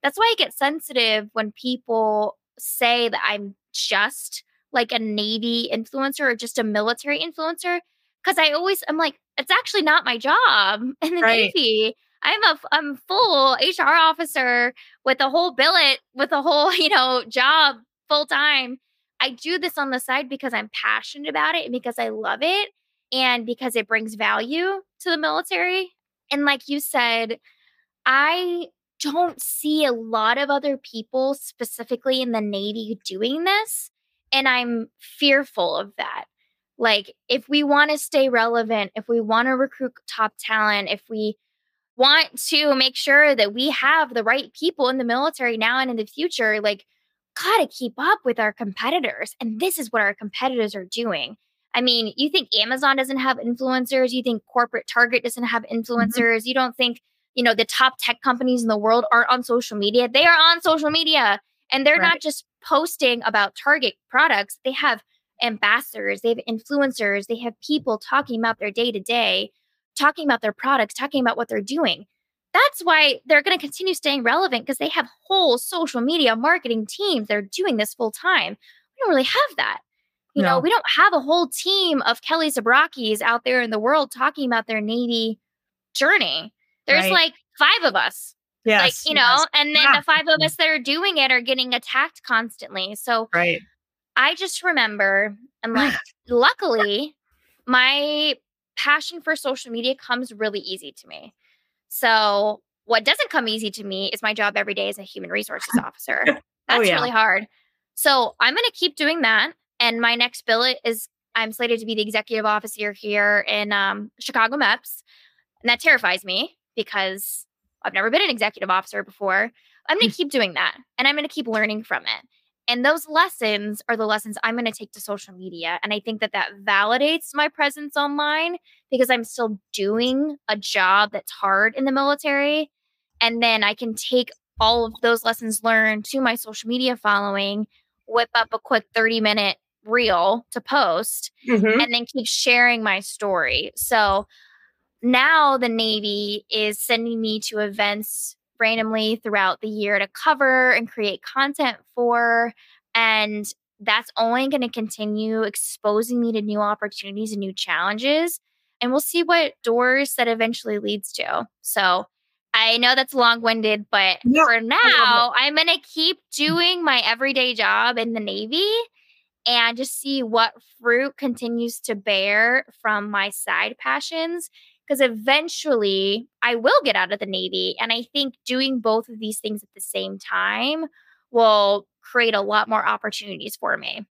S1: That's why I get sensitive when people say that I'm just like a Navy influencer or just a military influencer. Cause I always, I'm like, it's actually not my job [LAUGHS] in the
S2: Right.
S1: Navy. I'm a, I'm full HR officer with a whole billet, with a whole, [LAUGHS] you know, job full time. I do this on the side because I'm passionate about it and because I love it and because it brings value to the military. And like you said, I don't see a lot of other people specifically in the Navy doing this. And I'm fearful of that. Like, if we want to stay relevant, if we want to recruit top talent, if we want to make sure that we have the right people in the military now and in the future, like, gotta keep up with our competitors. And this is what our competitors are doing. I mean, you think Amazon doesn't have influencers? You think corporate Target doesn't have mm-hmm. influencers? You don't think, you know, the top tech companies in the world aren't on social media? They are on social media and they're not just posting about Target products. They have ambassadors, they have influencers, they have people talking about their day to day, talking about their products, talking about what they're doing. That's why they're going to continue staying relevant because they have whole social media marketing teams. They're doing this full time. We don't really have that. You know, we don't have a whole team of Kelly Zabrakis out there in the world talking about their Navy journey. There's
S2: Right.
S1: like five of us.
S2: Yes,
S1: like, you know, and then
S2: Yeah.
S1: the five of mm. us that are doing it are getting attacked constantly. So
S2: Right.
S1: I just remember, I'm like, [SIGHS] luckily, my passion for social media comes really easy to me. So, what doesn't come easy to me is my job every day as a human resources [LAUGHS] officer. Oh, That's
S2: Oh, yeah.
S1: really hard. So, I'm going to keep doing that. And my next billet is I'm slated to be the executive officer here in um, Chicago MEPS. And that terrifies me because I've never been an executive officer before. I'm going to keep doing that and I'm going to keep learning from it. And those lessons are the lessons I'm going to take to social media. And I think that that validates my presence online because I'm still doing a job that's hard in the military. And then I can take all of those lessons learned to my social media following, whip up a quick 30 minute reel to post,
S2: Mhm.
S1: and then keep sharing my story. So now the Navy is sending me to events randomly throughout the year to cover and create content for. And that's only going to continue exposing me to new opportunities and new challenges. And we'll see what doors that eventually leads to. So I know that's long winded, but
S2: No,
S1: for now, I'm going to keep doing my everyday job in the Navy and just see what fruit continues to bear from my side passions. Because eventually I will get out of the Navy. And I think doing both of these things at the same time will create a lot more opportunities for me.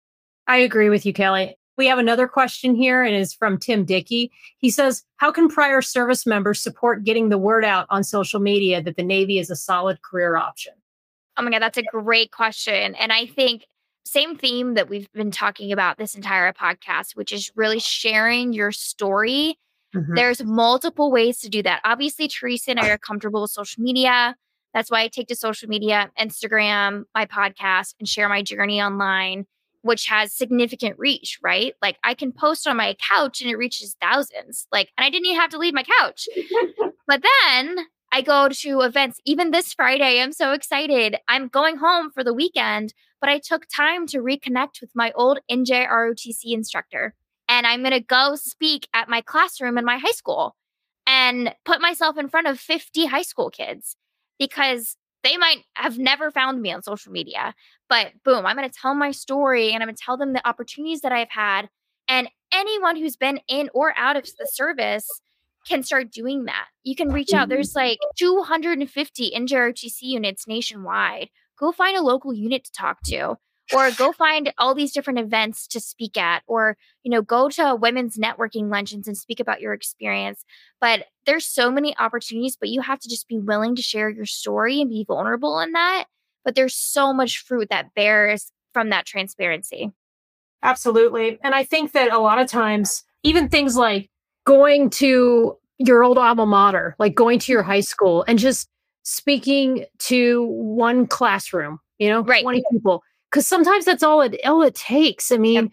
S2: I agree with you, Kelly. We have another question here, and it's from Tim Dickey. He says, How can prior service members support getting the word out on social media that the Navy is a solid career option?
S1: Oh my God, that's a great question. And I think same theme that we've been talking about this entire podcast, which is really sharing your story.
S2: Mhm.
S1: There's multiple ways to do that. Obviously, Teresa and I are comfortable with social media. That's why I take to social media, Instagram, my podcast, and share my journey online, which has significant reach, right? Like I can post on my couch and it reaches thousands. Like, and I didn't even have to leave my couch. [LAUGHS] But then I go to events. Even this Friday, I'm so excited. I'm going home for the weekend, but I took time to reconnect with my old NJ ROTC instructor. And I'm going to go speak at my classroom in my high school and put myself in front of 50 high school kids because they might have never found me on social media. But boom, I'm going to tell my story and I'm going to tell them the opportunities that I've had. And anyone who's been in or out of the service can start doing that. You can reach out. Mm-hmm. There's like 250 NJROTC units nationwide. Go find a local unit to talk to or go [LAUGHS] find all these different events to speak at or you know go to women's networking luncheons and speak about your experience. But there's so many opportunities but you have to just be willing to share your story and be vulnerable in that. But there's so much fruit that bears from that transparency.
S2: Absolutely. And I think that a lot of times, even things like going to your old alma mater, like going to your high mm-hmm. school and just speaking to one classroom, you know,
S1: Right.
S2: 20 people. Because sometimes that's all it all it takes. I mean,
S1: Yep.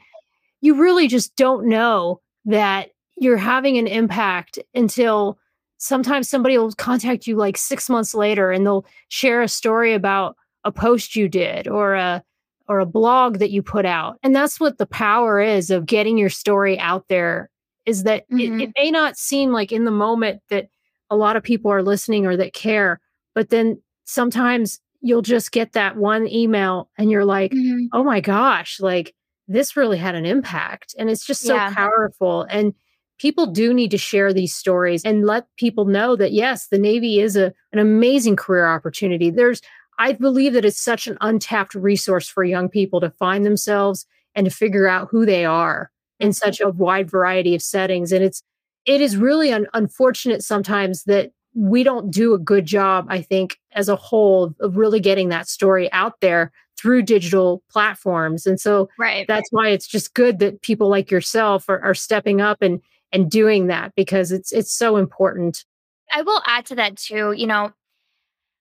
S2: you really just don't know that you're having an impact until sometimes somebody will contact you like six months later and they'll share a story about a post you did or a or a blog that you put out. And that's what the power is of getting your story out there is that it,
S1: Mhm.
S2: it may not seem like in the moment that a lot of people are listening or that care, but then sometimes you'll just get that one email and you're like, mm-hmm. oh my gosh, like this really had an impact. And it's just so
S1: Yeah.
S2: powerful. And people do need to share these stories and let people know that yes, the Navy is a, an amazing career opportunity. There's I believe that it's such an untapped resource for young people to find themselves and to figure out who they are in mm-hmm. such a wide variety of settings. And it's it is really un- unfortunate sometimes that we don't do a good job, I think, as a whole, of really getting that story out there through digital platforms. And so
S1: right
S2: that's why it's just good that people like yourself are, are stepping up and and doing that because it's it's so important.
S1: I will add to that too. You know,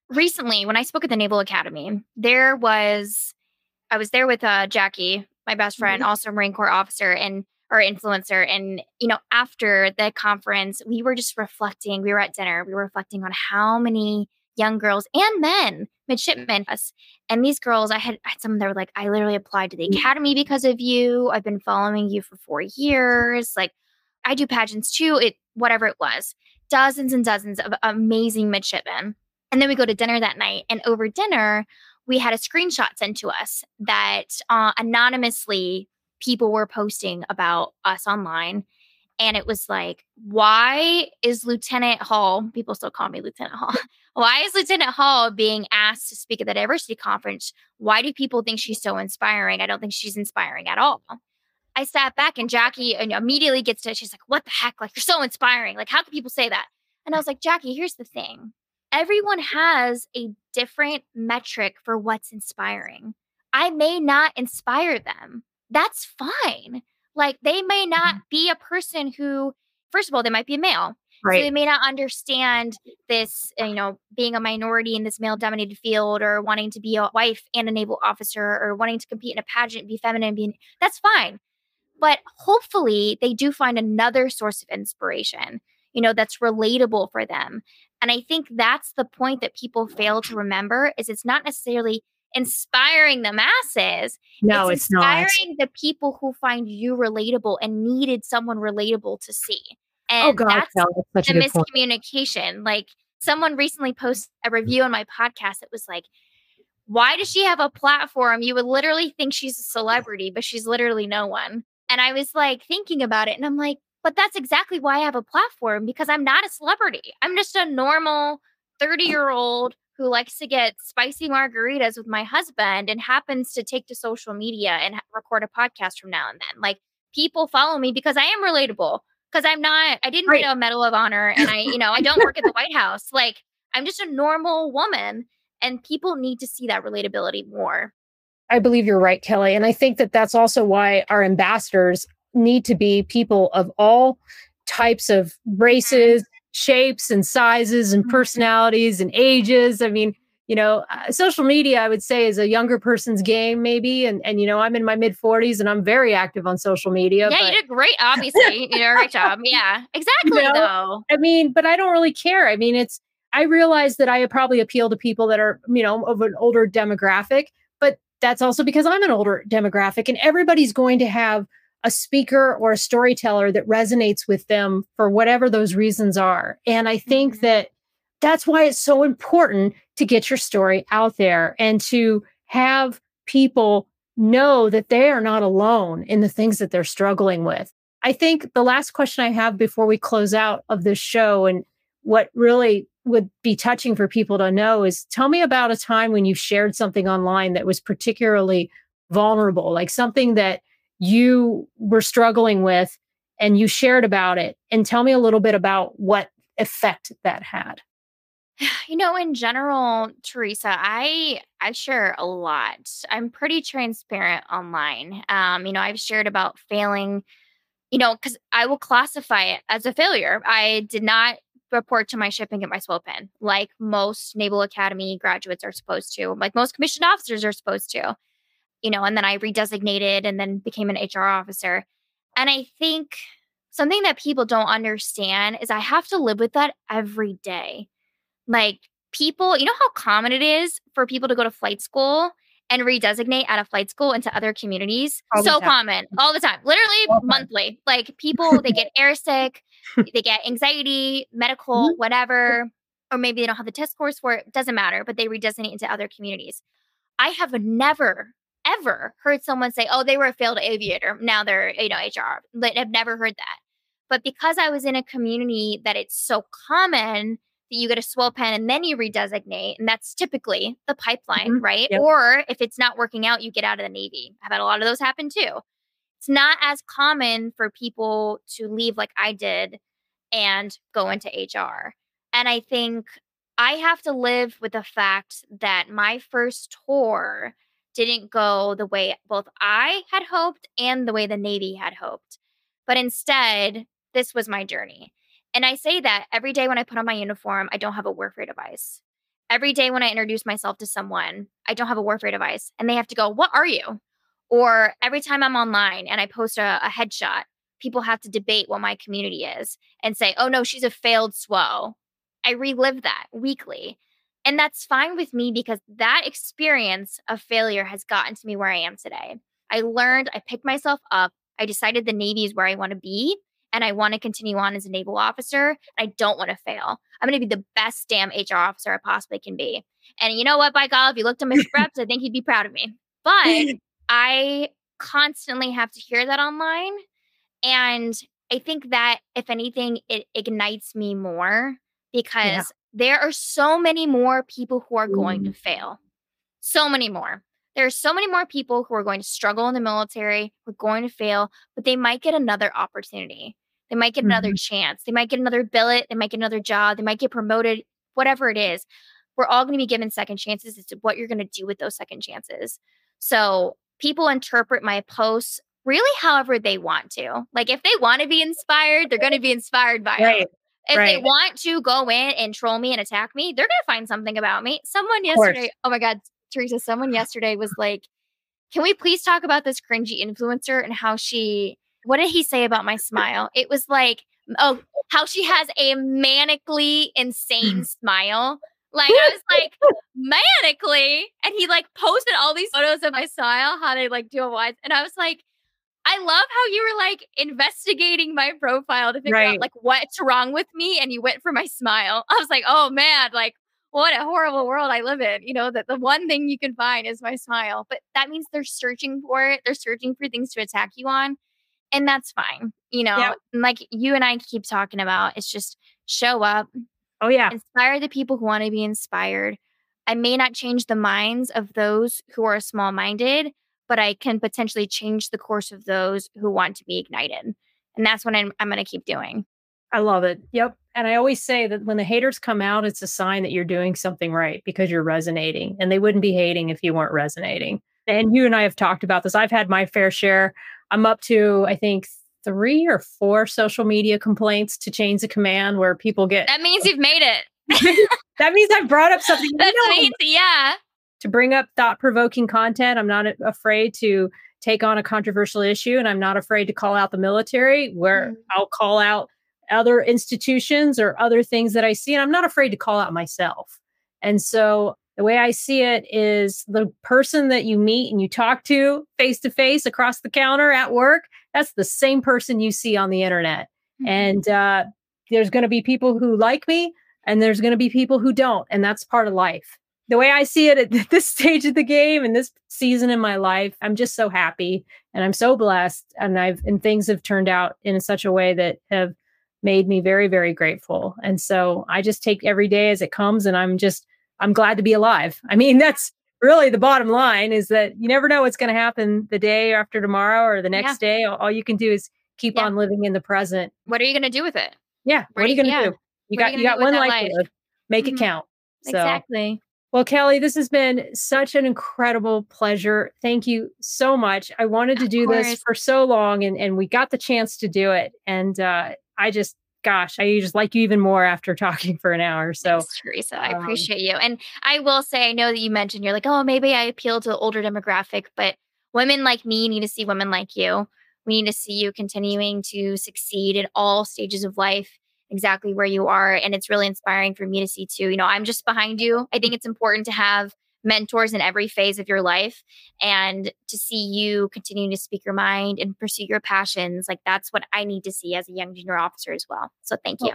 S1: recently when I spoke at the Naval Academy, there was I was there with uh, Jackie, my best friend, also a Marine Corps officer and or influencer. And you know, after the conference, we were just reflecting. We were at dinner. We were reflecting on how many young girls and men, midshipmen, us. And these girls, I had, I had some that were like, I literally applied to the academy because of you. I've been following you for four years. Like, I do pageants too. It whatever it was, dozens and dozens of amazing midshipmen. And then we go to dinner that night. And over dinner, we had a screenshot sent to us that uh, anonymously people were posting about us online. And it was like, why is Lieutenant Hall, people still call me Lieutenant Hall, [LAUGHS] why is Lieutenant Hall being asked to speak at the diversity conference? Why do people think she's so inspiring? I don't think she's inspiring at all. I sat back and Jackie immediately gets to it. She's like, what the heck? Like, you're so inspiring. Like, how can people say that? And I was like, Jackie, here's the thing everyone has a different metric for what's inspiring. I may not inspire them. That's fine. Like they may not mm-hmm. be a person who, first of all, they might be a male. Right. So they may not understand this, uh, you know, being a minority in this male dominated field or wanting to be a wife and a naval officer or wanting to compete in a pageant, be feminine, be that's fine. But hopefully they do find another source of inspiration, you know, that's relatable for them. And I think that's the point that people fail to remember is it's not necessarily inspiring the masses.
S2: No, it's,
S1: it's inspiring not. the people who find you relatable and needed someone relatable to see. Oh, and oh God, that's, no, that's the miscommunication. Point. Like someone recently posted a mm-hmm. review on my podcast. It was like, why does she have a platform? You would literally think she's a celebrity, but she's literally no one. And I was like thinking about it, and I'm like, but that's exactly why I have a platform because I'm not a celebrity. I'm just a normal 30 year old who likes to get spicy margaritas with my husband and happens to take to social media and record a podcast from now and then. Like people follow me because I am relatable because I'm not, I didn't right. win a Medal of Honor and I, you know, I don't work at the [LAUGHS] White House. Like I'm just a normal woman and people need to see that relatability more.
S2: I believe you're right, Kelly. And I think that that's also why our ambassadors need to be people of all types of mm-hmm. races, shapes, and sizes, and mm-hmm. personalities and ages. I mean, you know, uh, social media, I would say, is a younger person's game, maybe. And and you know, I'm in my mid 40s and I'm very active on social media.
S1: Yeah, but... you did great. Obviously, you did a great job. [LAUGHS] Yeah, exactly. You know? Though.
S2: I mean, but I don't really care. I mean, it's I realize that I probably appeal to people that are, you know, of an older demographic, but that's also because I'm an older demographic, and everybody's going to have a speaker or a storyteller that resonates with them for whatever those reasons are. And I think mm-hmm. that that's why it's so important to get your story out there and to have people know that they are not alone in the things that they're struggling with. I think the last question I have before we close out of this show and what really would be touching for people to know is tell me about a time when you shared something online that was particularly vulnerable, like something that you were struggling with and you shared about it. And tell me a little bit about what effect that had. [SIGHS]
S1: You know in general teresa i i share a lot. I'm pretty transparent online. Um you know i've shared about failing you know because i will classify it as a failure. I did not report to my ship and get my SWO pin like most naval academy graduates are supposed to like most commissioned officers are supposed to you know, and then I redesignated and then became an HR officer. And I think something that people don't understand is I have to live with that every day. Like people, you know how common it is for people to go to flight school and redesignate out of flight school into other communities? All so common all the time, literally all monthly. Like people, they get [LAUGHS] airsick, they get anxiety, medical, mm-hmm. whatever, or maybe they don't have the test scores for it. Doesn't matter, but they redesignate into other communities. I have never ever heard someone say, oh, they were a failed aviator. Now they're, you know, HR. But I've never heard that. But because I was in a community that it's so common that you get a SWO pin and then you redesignate, and that's typically the pipeline, mm-hmm. right? Yep. Or if it's not working out, you get out of the Navy. I've had a lot of those happen too. It's not as common for people to leave like I did and go into HR. And I think I have to live with the fact that my first tour didn't go the way both I had hoped and the way the Navy had hoped. But instead, this was my journey. And I say that every day when I put on my uniform, I don't have a warfare device. Every day when I introduce myself to someone, I don't have a warfare device. And they have to go, What are you? Or every time I'm online and I post a, a headshot, people have to debate what my community is and say, Oh no, she's a failed SWO. I relive that weekly. And that's fine with me because that experience of failure has gotten to me where I am today. I learned, I picked myself up, I decided the Navy is where I want to be, and I want to continue on as a naval officer. I don't want to fail. I'm going to be the best damn HR officer I possibly can be. And you know what, by God, if you looked at my [LAUGHS] reps, I think he'd be proud of me. But [LAUGHS] I constantly have to hear that online. And I think that if anything, it ignites me more because yeah. There are so many more people who are going to fail. So many more. There are so many more people who are going to struggle in the military, who are going to fail, but they might get another opportunity. They might get mm-hmm. another chance. They might get another billet. They might get another job. They might get promoted, whatever it is. We're all going to be given second chances. It's what you're going to do with those second chances. So people interpret my posts really however they want to. Like if they want to be inspired, they're going to be inspired by right. it. If right. they want to go in and troll me and attack me, they're going to find something about me. Someone yesterday, oh my God, Teresa, someone [SIGHS] yesterday was like, can we please talk about this cringy influencer and how she, what did he say about my smile? It was like, oh, how she has a manically insane [LAUGHS] smile. Like I was like [LAUGHS] manically, and he like posted all these photos of my smile, how they like do a wide, and I was like, I love how you were like investigating my profile to figure right. out like what's wrong with me, and you went for my smile. [LAUGHS] I was like, oh man, like what a horrible world I live in. You know, that the one thing you can find is my smile. But that means they're searching for it. They're searching for things to attack you on. And that's fine. You know, yep. like you and I keep talking about, it's just show up.
S2: Oh, yeah.
S1: Inspire the people who want to be inspired. I may not change the minds of those who are small minded, but I can potentially change the course of those who want to be ignited. And that's what I'm, I'm going to keep doing.
S2: I love it. Yep. And I always say that when the haters come out, it's a sign that you're doing something right because you're resonating. And they wouldn't be hating if you weren't resonating. And you and I have talked about this. I've had my fair share. I'm up to, I think, three or four social media complaints to change the command where people get.
S1: That means you've made it. [LAUGHS]
S2: that means I brought up something. [LAUGHS]
S1: That means, yeah.
S2: To bring up thought provoking content, I'm not afraid to take on a controversial issue and I'm not afraid to call out the military where mm. I'll call out other institutions or other things that I see. And I'm not afraid to call out myself. And so the way I see it is the person that you meet and you talk to face to face across the counter at work, that's the same person you see on the internet. Mm-hmm. And uh, there's going to be people who like me and there's going to be people who don't. And that's part of life. The way I see it at [LAUGHS] this stage of the game and this season in my life, I'm just so happy and I'm so blessed. And I've, and things have turned out in such a way that have made me very, very grateful. And so I just take every day as it comes and I'm just, I'm glad to be alive. [LAUGHS] I mean, that's really the bottom line is that you never know what's going to happen the day after tomorrow or the next yeah. day. All you can do is keep yeah. on living in the present.
S1: What are you going to do with it?
S2: Yeah. Where what are you going to yeah. do? You got, you got one life, life? Make mm-hmm. it count.
S1: So. Exactly.
S2: Well, Kelly, this has been such an incredible pleasure. Thank you so much. I wanted to do this for so long and, and we got the chance to do it. And uh, I just, gosh, I just like you even more after [LAUGHS] talking for an hour. So,
S1: Thanks, Teresa, I um, appreciate you. And I will say, I know that you mentioned you're like, oh, maybe I appeal to the older demographic, but women like me need to see women like you. We need to see you continuing to succeed in all stages of life, exactly where you are. And it's really inspiring for me to see too. You know, I'm just behind you. I think it's important to have mentors in every phase of your life and to see you continue to speak your mind and pursue your passions like that's what i need to see as a young junior officer as well so thank you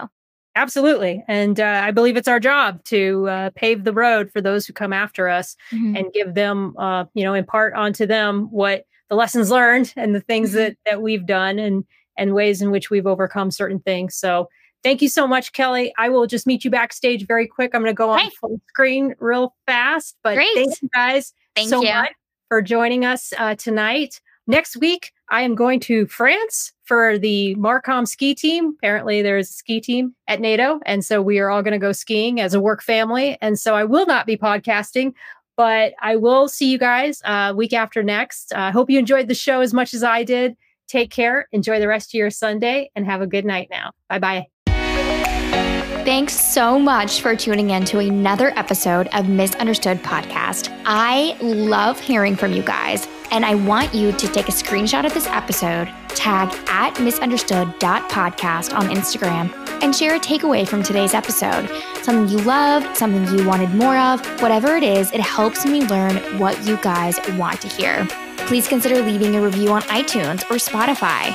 S2: absolutely and uh, i believe it's our job to uh, pave the road for those who come after us mm-hmm. and give them uh, you know impart onto them what the lessons learned and the things mm-hmm. that that we've done and and ways in which we've overcome certain things so Thank you so much, Kelly. I will just meet you backstage very quick. I'm going to go on full screen real fast, but Great. thank you guys
S1: thank
S2: so
S1: you.
S2: much for joining us uh, tonight. Next week, I am going to France for the Marcom ski team. Apparently, there's a ski team at NATO. And so we are all going to go skiing as a work family. And so I will not be podcasting, but I will see you guys uh, week after next. I uh, hope you enjoyed the show as much as I did. Take care, enjoy the rest of your Sunday, and have a good night now. Bye bye.
S1: Thanks so much for tuning in to another episode of Misunderstood Podcast. I love hearing from you guys, and I want you to take a screenshot of this episode, tag at misunderstood.podcast on Instagram, and share a takeaway from today's episode. Something you loved, something you wanted more of, whatever it is, it helps me learn what you guys want to hear. Please consider leaving a review on iTunes or Spotify.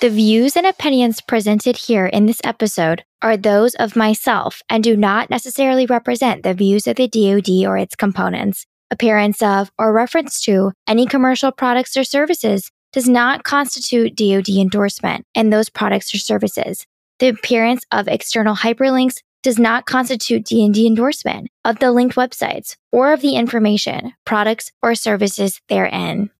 S1: The views and opinions presented here in this episode are those of myself and do not necessarily represent the views of the DoD or its components. Appearance of or reference to any commercial products or services does not constitute DoD endorsement in those products or services. The appearance of external hyperlinks does not constitute DoD endorsement of the linked websites or of the information, products, or services therein.